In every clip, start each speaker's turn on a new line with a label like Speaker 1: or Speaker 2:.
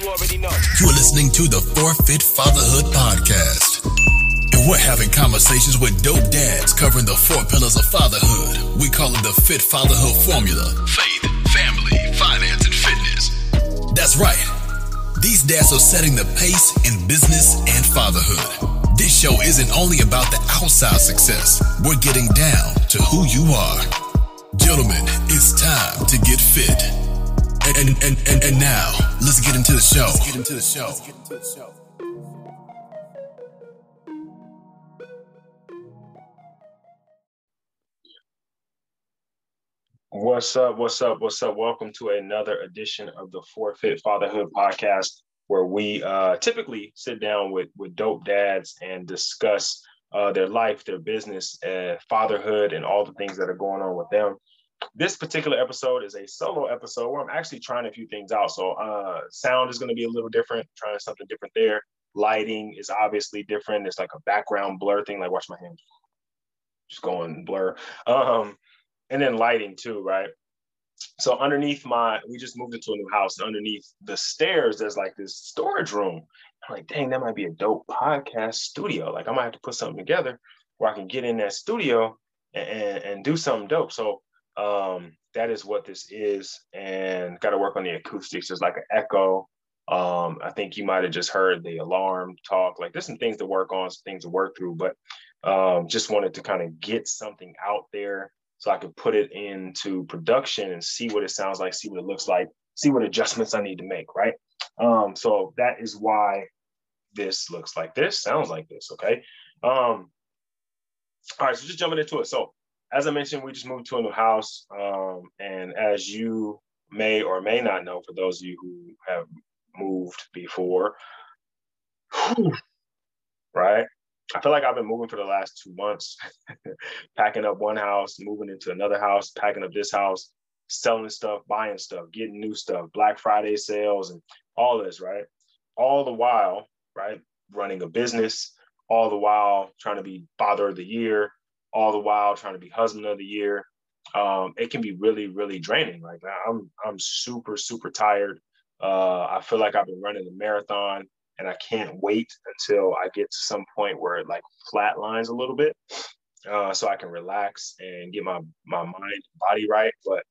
Speaker 1: you already know.
Speaker 2: You're listening to the Forfeit Fatherhood Podcast. And we're having conversations with dope dads covering the four pillars of fatherhood. We call it the Fit Fatherhood Formula faith, family, finance, and fitness. That's right. These dads are setting the pace in business and fatherhood. This show isn't only about the outside success, we're getting down to who you are. Gentlemen, it's time to get fit. And, and, and, and now, let's get into the show. Let's get into the show.
Speaker 3: What's up? What's up? What's up? Welcome to another edition of the Forfeit Fatherhood Podcast, where we uh, typically sit down with with dope dads and discuss uh, their life, their business, uh, fatherhood, and all the things that are going on with them. This particular episode is a solo episode where I'm actually trying a few things out. So, uh, sound is going to be a little different, trying something different there. Lighting is obviously different. It's like a background blur thing. Like, watch my hands, just going blur. Um, and then lighting too, right? So underneath my, we just moved into a new house. Underneath the stairs, there's like this storage room. I'm like, dang, that might be a dope podcast studio. Like I might have to put something together where I can get in that studio and, and, and do something dope. So um, that is what this is. And got to work on the acoustics. There's like an echo. Um, I think you might have just heard the alarm talk. Like there's some things to work on, some things to work through, but um, just wanted to kind of get something out there so I could put it into production and see what it sounds like, see what it looks like, see what adjustments I need to make, right? Um, so that is why this looks like this, sounds like this, okay? Um, all right, so just jumping into it. So as I mentioned, we just moved to a new house. Um, and as you may or may not know, for those of you who have moved before, right? I feel like I've been moving for the last two months, packing up one house, moving into another house, packing up this house, selling stuff, buying stuff, getting new stuff, Black Friday sales, and all this, right? All the while, right? Running a business, all the while trying to be father of the year, all the while trying to be husband of the year. Um, it can be really, really draining. Like I'm, I'm super, super tired. Uh, I feel like I've been running a marathon and I can't wait until I get to some point where it like flatlines a little bit, uh, so I can relax and get my my mind body right. But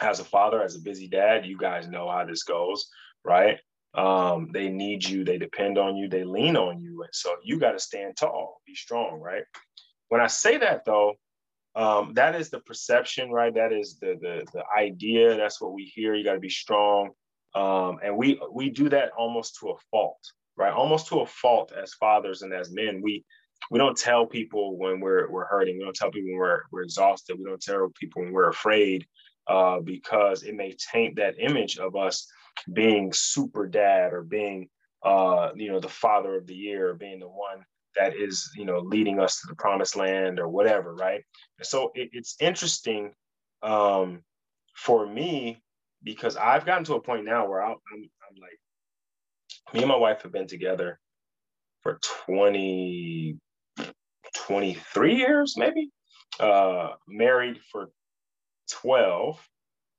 Speaker 3: as a father, as a busy dad, you guys know how this goes, right? Um, they need you, they depend on you, they lean on you, and so you got to stand tall, be strong, right? When I say that though, um, that is the perception, right? That is the the the idea. That's what we hear. You got to be strong. Um, and we we do that almost to a fault, right? Almost to a fault as fathers and as men. We we don't tell people when we're we're hurting. We don't tell people when we're we're exhausted. We don't tell people when we're afraid, uh, because it may taint that image of us being super dad or being uh, you know the father of the year, or being the one that is you know leading us to the promised land or whatever, right? So it, it's interesting um, for me because I've gotten to a point now where I'm, I'm, I'm like, me and my wife have been together for 20, 23 years, maybe. Uh, married for 12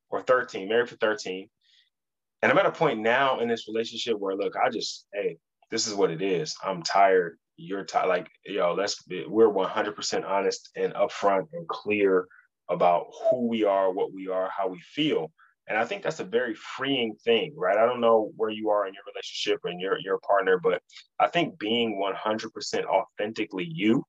Speaker 3: or 13, married for 13. And I'm at a point now in this relationship where, look, I just, hey, this is what it is. I'm tired. You're tired. Like, yo, let's be, we're 100% honest and upfront and clear about who we are, what we are, how we feel. And I think that's a very freeing thing, right? I don't know where you are in your relationship and your your partner, but I think being 100% authentically you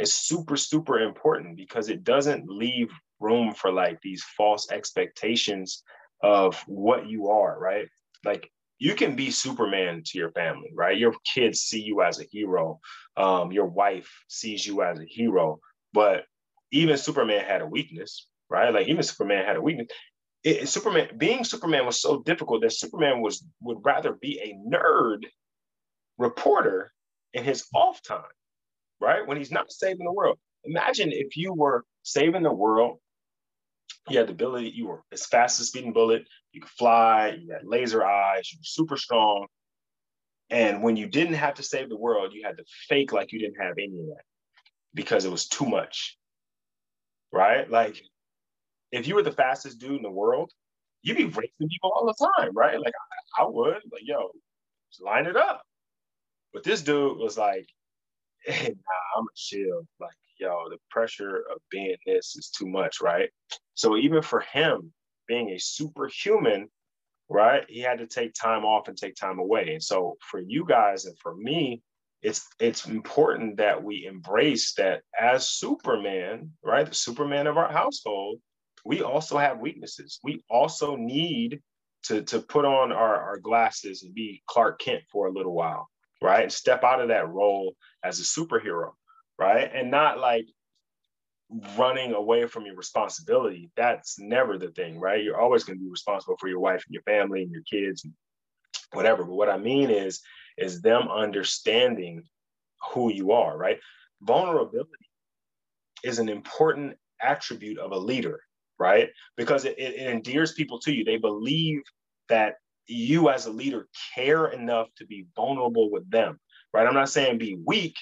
Speaker 3: is super super important because it doesn't leave room for like these false expectations of what you are, right? Like you can be Superman to your family, right? Your kids see you as a hero. Um, your wife sees you as a hero, but even Superman had a weakness, right? Like even Superman had a weakness it, Superman being Superman was so difficult that Superman was would rather be a nerd reporter in his off time, right? When he's not saving the world. Imagine if you were saving the world, you had the ability, you were as fast as speeding bullet, you could fly, you had laser eyes, you were super strong. And when you didn't have to save the world, you had to fake like you didn't have any of that because it was too much. Right? Like if you were the fastest dude in the world, you'd be racing people all the time, right? Like I, I would, like, yo, line it up. But this dude was like, hey, nah, I'm a chill. Like, yo, the pressure of being this is too much, right? So even for him being a superhuman, right, he had to take time off and take time away. And so for you guys and for me, it's it's important that we embrace that as Superman, right, the Superman of our household, we also have weaknesses. We also need to, to put on our, our glasses and be Clark Kent for a little while, right? And step out of that role as a superhero, right? And not like running away from your responsibility. That's never the thing, right? You're always going to be responsible for your wife and your family and your kids and whatever. But what I mean is, is them understanding who you are, right? Vulnerability is an important attribute of a leader, right? Because it, it, endears people to you. They believe that you as a leader care enough to be vulnerable with them, right? I'm not saying be weak,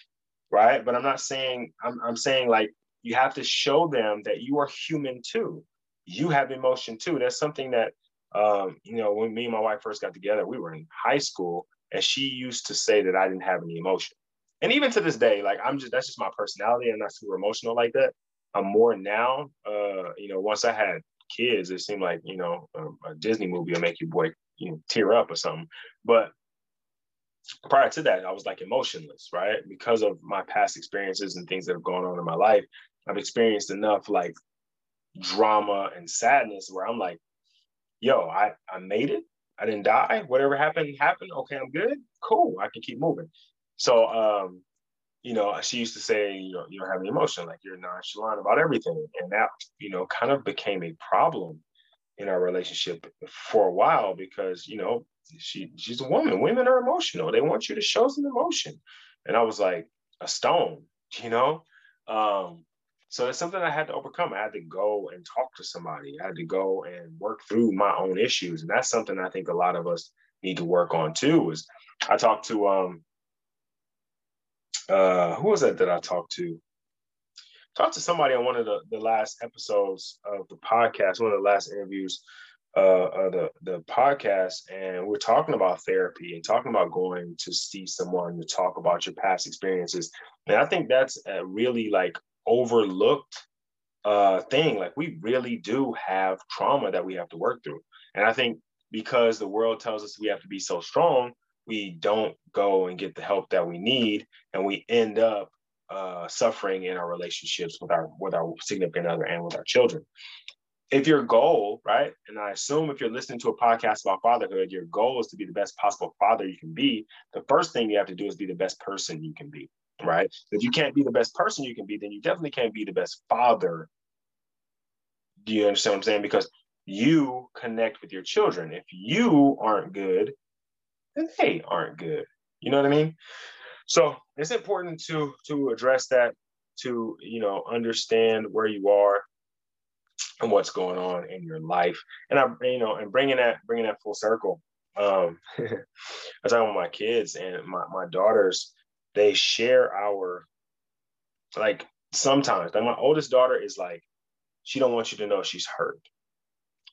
Speaker 3: right? But I'm not saying, I'm, I'm saying like you have to show them that you are human too. You have emotion too. That's something that, um, you know, when me and my wife first got together, we were in high school and she used to say that I didn't have any emotion. And even to this day, like I'm just, that's just my personality. I'm not super emotional like that. I'm more now. Uh, you know, once I had kids, it seemed like you know a, a Disney movie will make you boy you know, tear up or something. But prior to that, I was like emotionless, right? Because of my past experiences and things that have gone on in my life, I've experienced enough like drama and sadness where I'm like, yo, I, I made it. I didn't die. Whatever happened, happened. Okay, I'm good. Cool. I can keep moving. So um, you know, she used to say, you know, you don't have any emotion, like you're nonchalant about everything. And that, you know, kind of became a problem in our relationship for a while because, you know, she she's a woman. Women are emotional. They want you to show some emotion. And I was like a stone, you know? Um, so it's something I had to overcome. I had to go and talk to somebody. I had to go and work through my own issues. And that's something I think a lot of us need to work on too. Is I talked to um uh, who was that that I talked to? Talked to somebody on one of the, the last episodes of the podcast, one of the last interviews uh, of the, the podcast, and we're talking about therapy and talking about going to see someone to talk about your past experiences. And I think that's a really like overlooked uh, thing. Like we really do have trauma that we have to work through. And I think because the world tells us we have to be so strong, we don't go and get the help that we need, and we end up uh, suffering in our relationships with our with our significant other and with our children. If your goal, right, and I assume if you're listening to a podcast about fatherhood, your goal is to be the best possible father you can be. The first thing you have to do is be the best person you can be, right? If you can't be the best person you can be, then you definitely can't be the best father. Do you understand what I'm saying? Because you connect with your children. If you aren't good, then they aren't good. You know what I mean? So it's important to to address that, to you know understand where you are what's going on in your life, and I you know and bringing that bringing that full circle. Um, I talking with my kids and my my daughters. They share our like sometimes. Like my oldest daughter is like, she don't want you to know she's hurt.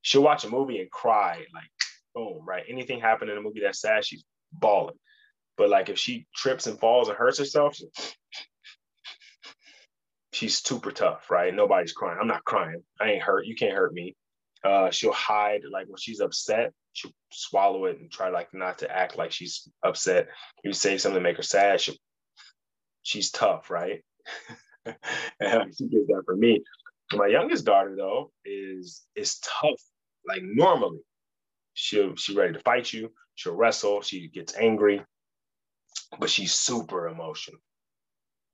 Speaker 3: She'll watch a movie and cry like boom, right? Anything happened in a movie that's sad, she's bawling. But like if she trips and falls and hurts herself, she's super tough, right? Nobody's crying. I'm not crying. I ain't hurt. You can't hurt me. Uh, she'll hide like when she's upset, she'll swallow it and try like not to act like she's upset. You say something to make her sad, she she's tough, right? and she gets that from me. My youngest daughter though is is tough, like normally she'll she's ready to fight you. She'll wrestle. She gets angry, but she's super emotional,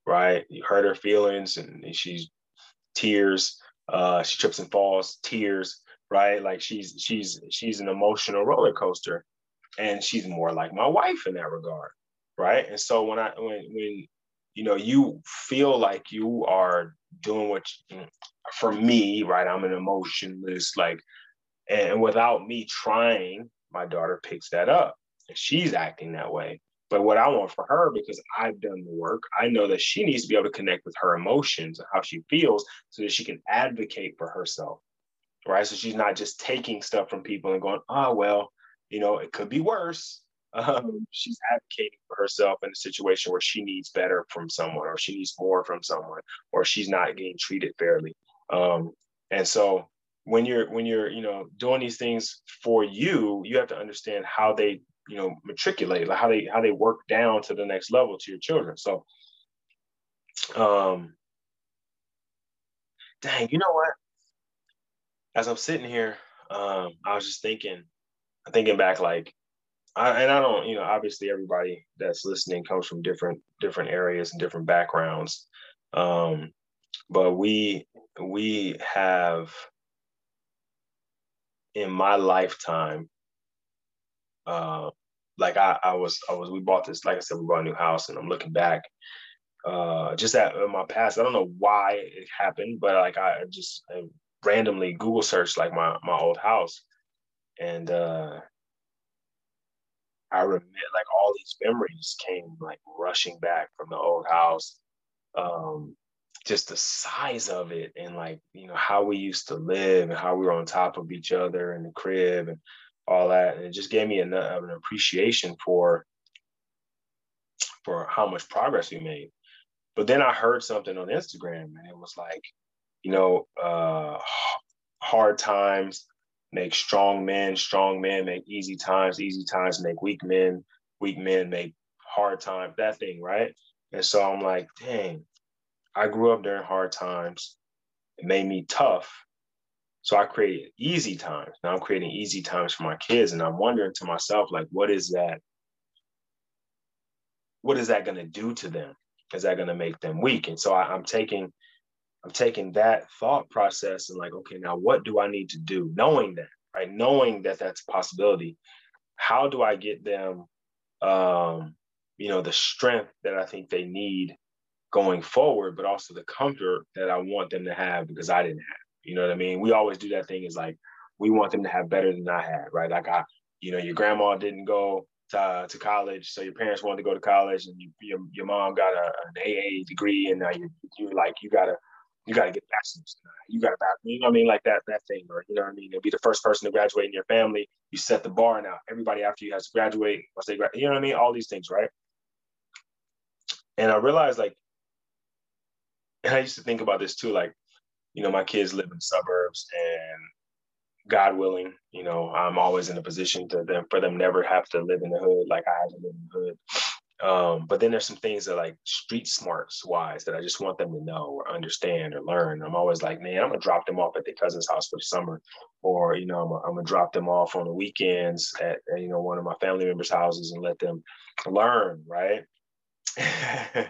Speaker 3: right? You hurt her feelings, and, she's tears. Uh, she trips and falls, tears, right? Like she's she's she's an emotional roller coaster, and she's more like my wife in that regard, right? And so when I when when you know you feel like you are doing what you, for me, right? I'm an emotionless, like and without me trying, my daughter picks that up and she's acting that way. But what I want for her, because I've done the work, I know that she needs to be able to connect with her emotions and how she feels so that she can advocate for herself. right? So she's not just taking stuff from people and going, oh, well, you know, it could be worse. Um, she's advocating for herself in a situation where she needs better from someone or she needs more from someone or she's not getting treated fairly. Um, and so when you're when you're you know doing these things for you, you have to understand how they you know matriculate, like how they how they work down to the next level to your children. So, um, dang, you know what? As I'm sitting here, um, I was just thinking, thinking back, like, I, and I don't, you know, obviously everybody that's listening comes from different different areas and different backgrounds, um, but we we have in my lifetime uh, like I, I was I was we bought this like I said we bought a new house and I'm looking back uh, just at my past I don't know why it happened but like I just I randomly Google searched like my my old house and uh, I remember like all these memories came like rushing back from the old house um, just the size of it and like you know how we used to live and how we were on top of each other in the crib and all that and it just gave me an, an appreciation for for how much progress we made but then i heard something on instagram and it was like you know uh hard times make strong men strong men make easy times easy times make weak men weak men make hard times that thing right and so i'm like dang I grew up during hard times. It made me tough. So I created easy times. Now I'm creating easy times for my kids. And I'm wondering to myself, like, what is that? What is that going to do to them? Is that going to make them weak? And so I, I'm taking, I'm taking that thought process and like, okay, now what do I need to do? Knowing that, right? Knowing that that's a possibility. How do I get them, um, you know, the strength that I think they need going forward, but also the comfort that I want them to have because I didn't have. You know what I mean? We always do that thing is like we want them to have better than I had, right? Like I, you know, your grandma didn't go to, to college, so your parents wanted to go to college, and you, your your mom got a, an AA degree, and now you you like you gotta you gotta get bachelor's, you gotta back, you know what I mean, like that that thing, or you know what I mean? You'll be the first person to graduate in your family. You set the bar now. Everybody after you has to graduate once they graduate. You know what I mean? All these things, right? And I realized like and I used to think about this too, like, you know, my kids live in suburbs and God willing, you know, I'm always in a position to them for them never have to live in the hood like I had to live in the hood. Um, but then there's some things that like street smarts wise that I just want them to know or understand or learn. I'm always like, man, I'm gonna drop them off at their cousin's house for the summer, or you know, I'm gonna, I'm gonna drop them off on the weekends at you know one of my family members' houses and let them learn, right?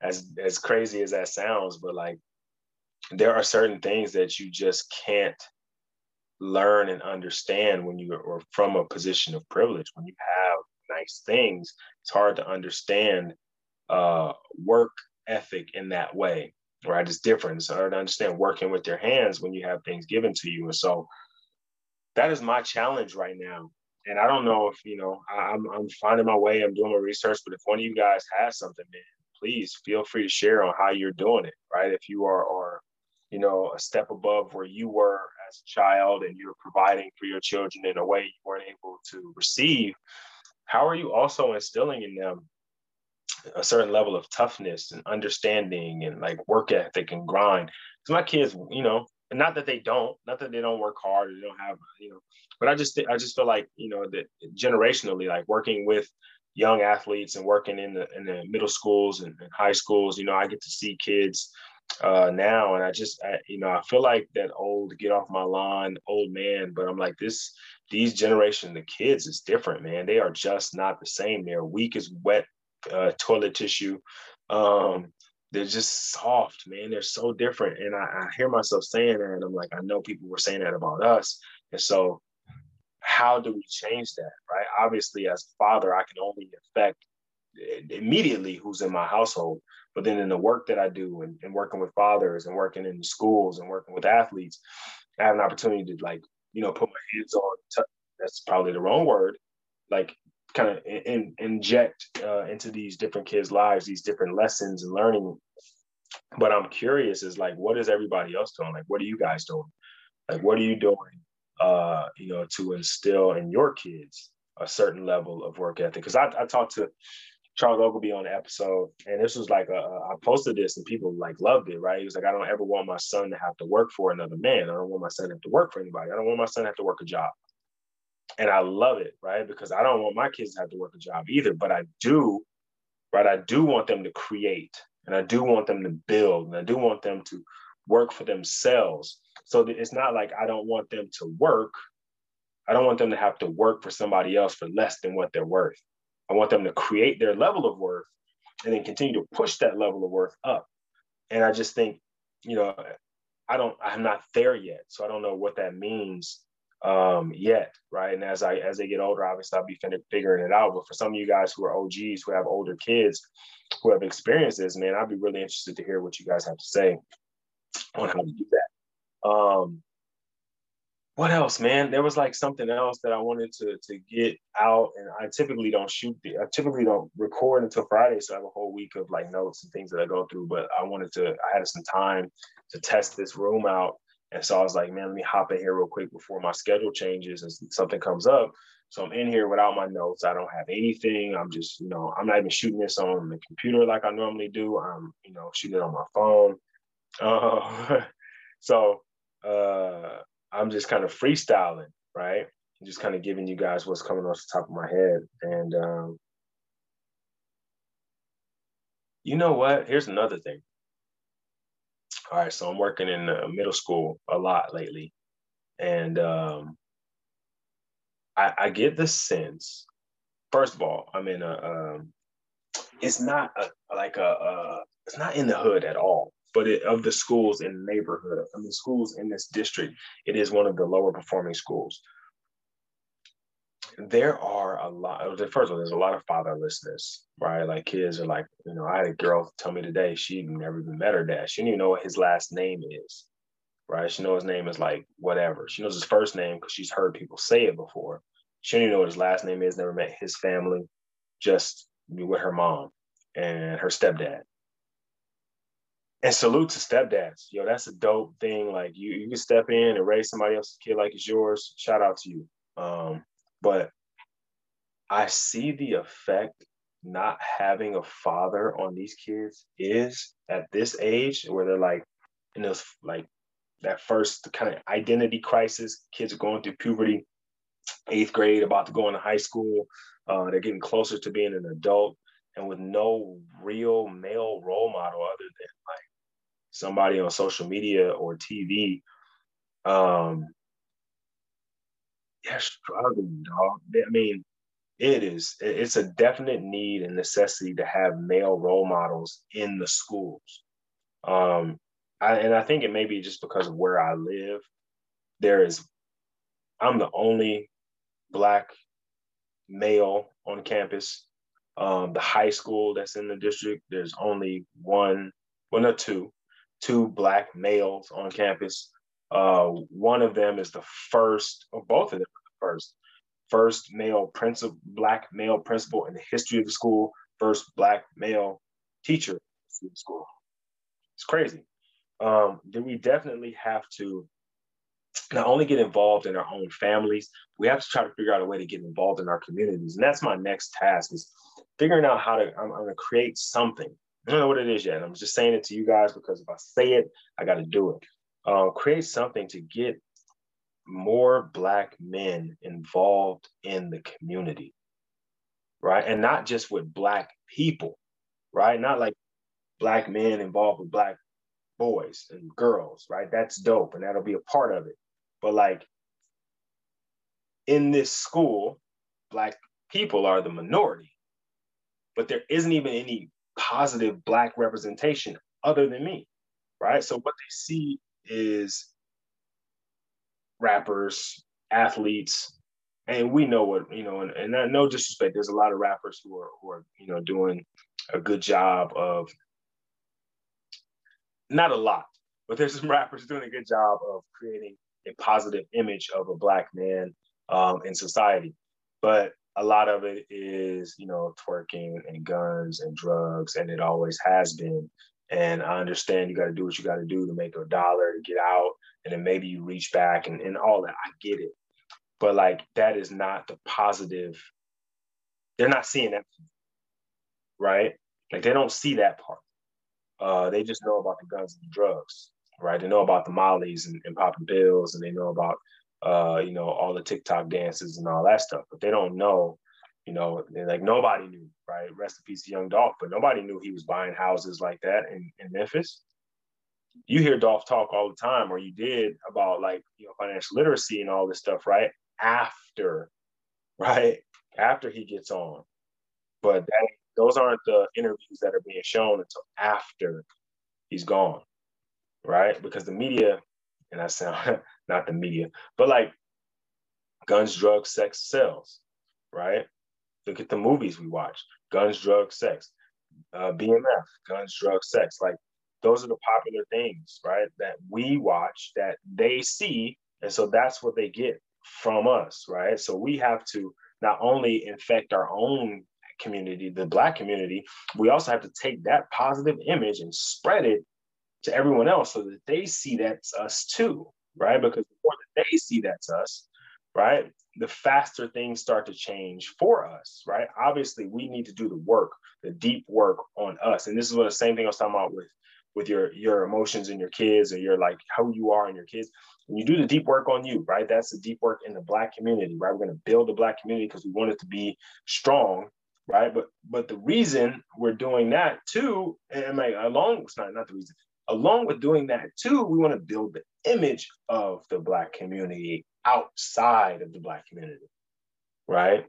Speaker 3: as as crazy as that sounds, but like there are certain things that you just can't learn and understand when you are from a position of privilege. When you have nice things, it's hard to understand uh, work ethic in that way, right? It's different. It's hard to understand working with your hands when you have things given to you. And so that is my challenge right now and I don't know if you know I'm I'm finding my way. I'm doing my research, but if one of you guys has something, man, please feel free to share on how you're doing it. Right? If you are, you know, a step above where you were as a child, and you're providing for your children in a way you weren't able to receive, how are you also instilling in them a certain level of toughness and understanding and like work ethic and grind? Because my kids, you know, and not that they don't, not that they don't work hard they don't have, you know, but I just I just feel like you know that generationally, like working with young athletes and working in the in the middle schools and, and high schools, you know, I get to see kids uh, now, and I just I, you know I feel like that old get off my lawn old man, but I'm like this these generation the kids is different, man. They are just not the same. They're weak as wet uh, toilet tissue. Um, they're just soft, man. They're so different. And I, I, hear myself saying that, and I'm like, I know people were saying that about us. And so how do we change that right obviously as a father i can only affect immediately who's in my household but then in the work that i do and, and working with fathers and working in the schools and working with athletes i have an opportunity to like you know put my hands on t- that's probably the wrong word like kind of in, inject uh, into these different kids lives these different lessons and learning. But i'm curious is like what is everybody else doing? Like what are you guys doing? Like, what are you doing, uh, you know, to instill in your kids a certain level of work ethic? Because I, I talked to Charles Ogilvie on the episode, and this was like a, I posted this and people like loved it, right? He was like, I don't ever want my son to have to work for another man. I don't want my son to have to work for anybody. I don't want my son to have to work a job. And I love it, right? Because I don't want my kids to have to work a job either, but I do, right? I do want them to create and I do want them to build and I do want them to work for themselves. So it's not like I don't want them to work. I don't want them to have to work for somebody else for less than what they're worth. I want them to create their level of worth and then continue to push that level of worth up. And I just think, you know, I don't, I'm not there yet. So I don't know what that means um, yet, right? And as I as they get older, obviously I'll be figuring it out. But for some of you guys who are OGs, who have older kids, who have experiences, man, I'd be really interested to hear what you guys have to say on how to do that. Um, what else, man? There was like something else that I wanted to to get out, and I typically don't shoot. The, I typically don't record until Friday, so I have a whole week of like notes and things that I go through. But I wanted to. I had some time to test this room out, and so I was like, man, let me hop in here real quick before my schedule changes and something comes up. So I'm in here without my notes. I don't have anything. I'm just, you know, I'm not even shooting this on the computer like I normally do. I'm, you know, shooting it on my phone. Uh, so uh, I'm just kind of freestyling, right? just kind of giving you guys what's coming off the top of my head. And um, you know what? Here's another thing. All right, so I'm working in middle school a lot lately, and um, I, I, get the sense. First of all, I'm in a. Um, it's not a, like a, a. It's not in the hood at all but it, of the schools in the neighborhood, I mean, schools in this district, it is one of the lower performing schools. There are a lot. First of all, there's a lot of fatherlessness, right? Like kids are like, you know, I had a girl tell me today she never even met her dad. She didn't even know what his last name is, right? She knows his name is like whatever. She knows his first name because she's heard people say it before. She didn't even know what his last name is. Never met his family, just knew with her mom and her stepdad and salute to stepdads. Yo, that's a dope thing. Like you, you can step in and raise somebody else's kid like it's yours. Shout out to you. Um, but I see the effect not having a father on these kids is at this age where they're like in those like that first kind of identity crisis. Kids are going through puberty, eighth grade, about to go into high school. Uh, they're getting closer to being an adult, and with no real male role model other than like somebody on social media or TV, um, yeah, struggling, dog. I mean, it is. It's a definite need and necessity to have male role models in the schools. Um, I, and I think it may be just because of where I live. There is, I'm the only black male on campus. Um, the high school that's in the district, there's only one, well, not two, two black males on campus. Uh, one of them is the first, or both of them are the first, first male principal, black male principal in the history of the school, first black male teacher in the school. It's crazy. Um, then we definitely have to not only get involved in our own families, we have to try to figure out a way to get involved in our communities. And that's my next task is figuring out how to, I'm, I'm to create something I don't know what it is yet. I'm just saying it to you guys because if I say it, I got to do it. Uh, create something to get more Black men involved in the community, right? And not just with Black people, right? Not like Black men involved with Black boys and girls, right? That's dope and that'll be a part of it. But like in this school, Black people are the minority, but there isn't even any positive black representation other than me right? So what they see is rappers athletes and we know what you know and, and no disrespect there's a lot of rappers who are who are you know doing a good job of not a lot but there's some rappers doing a good job of creating a positive image of a black man um, in society. But a lot of it is, you know, twerking and guns and drugs, and it always has been. And I understand you got to do what you got to do to make a dollar to get out and then maybe you reach back and, and all that. I get it. But like that is not the positive. They're not seeing that, right? Like they don't see that part. Uh, they just know about the guns and the drugs, right? They know about the mollies and, and popping pills, and they know about uh, you know, all the TikTok dances and all that stuff. But they don't know, you know, like nobody knew, right? Rest in peace, Young Dolph, but nobody knew he was buying houses like that in, in Memphis. You hear Dolph talk all the time, or you did about like you know financial literacy and all this stuff, right? After, right? After he gets on. But that those aren't the interviews that are being shown until after he's gone, right? Because the media, and I sound not the media, but like guns, drugs, sex sells, right? Look at the movies we watch: guns, drugs, sex, uh, BMF, guns, drugs, sex. Like those are the popular things, right? That we watch, that they see, and so that's what they get from us, right? So we have to not only infect our own community, the Black community, we also have to take that positive image and spread it to everyone else so that they see that's us too, right? Mm-hmm. Because the more that they see that's us, right, the faster things start to change for us, right? Obviously, we need to do the work, the deep work on us. And this is what the same thing I was talking about with with your your emotions and your kids or your like how you are and your kids when you do the deep work on you right that's the deep work in the black community right we're going to build the black community because we want it to be strong right but but the reason we're doing that too and like along it's not not the reason along with doing that too we want to build the image of the black community outside of the black community right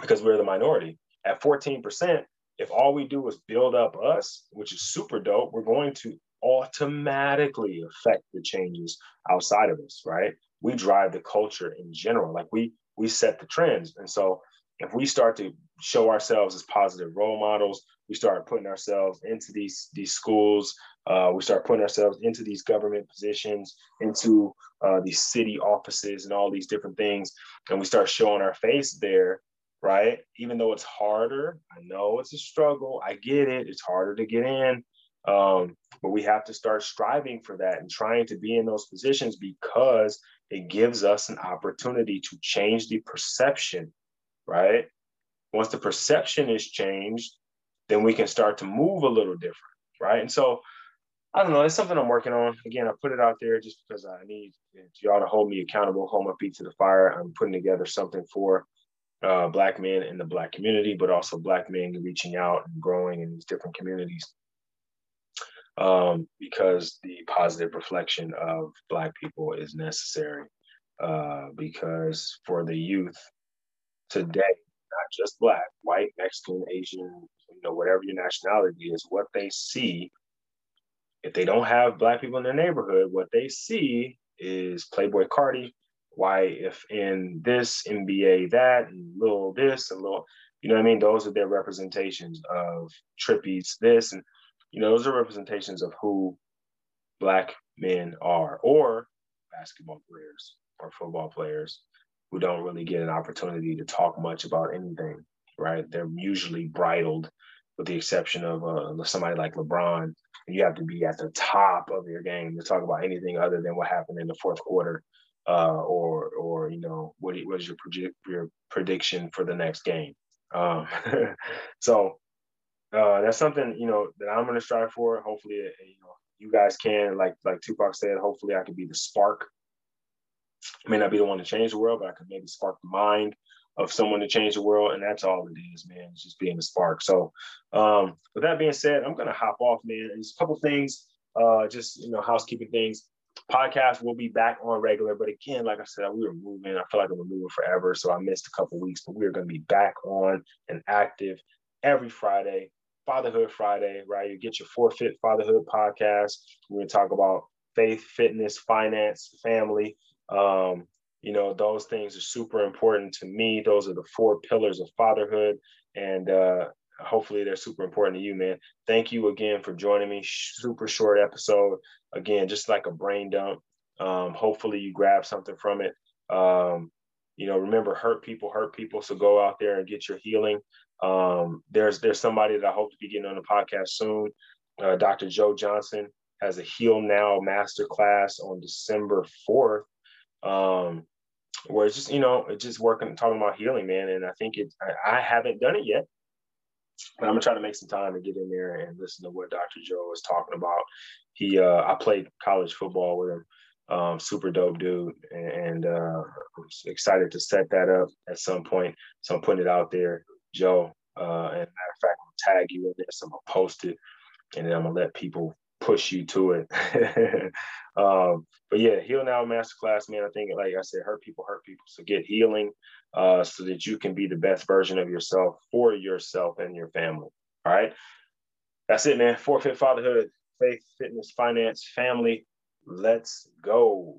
Speaker 3: because we're the minority at 14% if all we do is build up us, which is super dope, we're going to automatically affect the changes outside of us, right? We drive the culture in general. Like we we set the trends. And so if we start to show ourselves as positive role models, we start putting ourselves into these these schools, uh, we start putting ourselves into these government positions, into uh, these city offices and all these different things, and we start showing our face there right? Even though it's harder, I know it's a struggle. I get it. It's harder to get in. Um, but we have to start striving for that and trying to be in those positions because it gives us an opportunity to change the perception, right? Once the perception is changed, then we can start to move a little different, right? And so I don't know, it's something I'm working on. Again, I put it out there just because I need y'all to hold me accountable, hold my feet to the fire. I'm putting together something for uh, black men in the black community, but also black men reaching out and growing in these different communities. Um, because the positive reflection of black people is necessary. Uh, because for the youth today, not just black, white, Mexican, Asian, you know, whatever your nationality is, what they see, if they don't have black people in their neighborhood, what they see is Playboi Carti, why if in this NBA that and little this and little, you know what I mean? Those are their representations of trippies this and you know those are representations of who black men are or basketball players or football players who don't really get an opportunity to talk much about anything, right? They're usually bridled with the exception of uh, somebody like LeBron. You have to be at the top of your game to talk about anything other than what happened in the fourth quarter uh, or or you know what was your your prediction for the next game? Um, so uh, that's something you know that I'm going to strive for. Hopefully, you know you guys can like like Tupac said. Hopefully, I can be the spark. I may not be the one to change the world, but I could maybe spark the mind of someone to change the world, and that's all it is, man. It's just being a spark. So, um, with that being said, I'm gonna hop off, man. There's a couple things, uh, just you know, housekeeping things podcast will be back on regular. But again, like I said, we were moving. I feel like we were moving forever. So I missed a couple weeks, but we're going to be back on and active every Friday, Fatherhood Friday, right? You get your Forfeit Fatherhood podcast. We're to talk about faith, fitness, finance, family. Um, you know, those things are super important to me. Those are the four pillars of fatherhood. And uh, hopefully they're super important to you, man. Thank you again for joining me. Super short episode. Again, just like a brain dump. Um, hopefully you grab something from it. Um, you know, remember, hurt people hurt people. So go out there and get your healing. Um, there's there's somebody that I hope to be getting on the podcast soon. Uh, Dr. Joe Johnson has a Heal Now masterclass on December 4th. Um, where it's just, you know, it's just working, talking about healing, man. And I think it, I, I haven't done it yet, but I'm gonna try to make some time to get in there and listen to what Dr. Joe was talking about. He, uh, I played college football with him. Um, super dope dude, and uh, I'm excited to set that up at some point. So I'm putting it out there, Joe. Uh, and matter of fact, I'm gonna tag you in so I'm gonna post it, and then I'm gonna let people push you to it. um, but yeah, heal now masterclass, man. I think, like I said, hurt people, hurt people. So get healing, uh, so that you can be the best version of yourself for yourself and your family. All right, that's it, man. Forfeit fatherhood, faith, fitness, finance, family Let's go.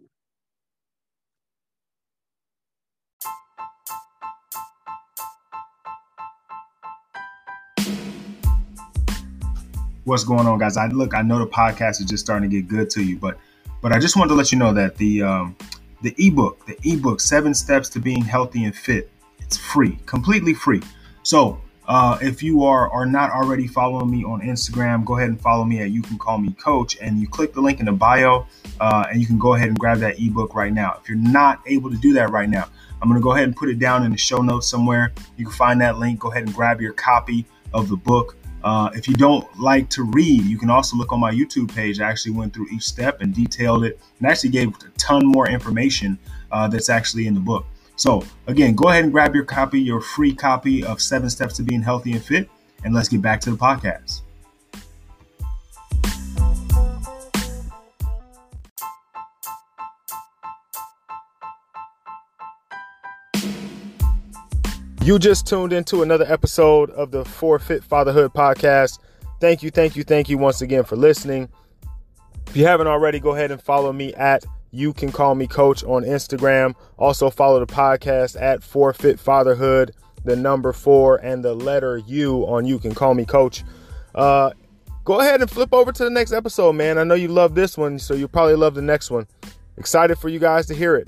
Speaker 1: What's going on, guys? I look, I know the podcast is just starting to get good to you, but but I just wanted to let you know that the um, the ebook, the ebook, Seven Steps to Being Healthy and Fit, it's free, completely free. So uh, if you are are not already following me on Instagram, go ahead and follow me at You Can Call Me Coach, and you click the link in the bio, uh, and you can go ahead and grab that ebook right now. If you're not able to do that right now, I'm to go ahead and put it down in the show notes somewhere. You can find that link. Go ahead and grab your copy of the book. Uh, if you don't like to read, you can also look on my YouTube page. I actually went through each step and detailed it, and actually gave a ton more information uh, that's actually in the book. So, again, go ahead and grab your copy, your free copy of Seven Steps to Being Healthy and Fit, and let's get back to the podcast.
Speaker 4: You just tuned into another episode of the Forfeit Fatherhood podcast. Thank you, thank you, thank you once again for listening. If you haven't already, go ahead and follow me at you can call me coach on Instagram. Also follow the podcast at Forfeit Fatherhood, the number four and the letter U on You Can Call Me Coach. Uh, go ahead and flip over to the next episode, man. I know you love this one, so you'll probably love the next one. Excited for you guys to hear it.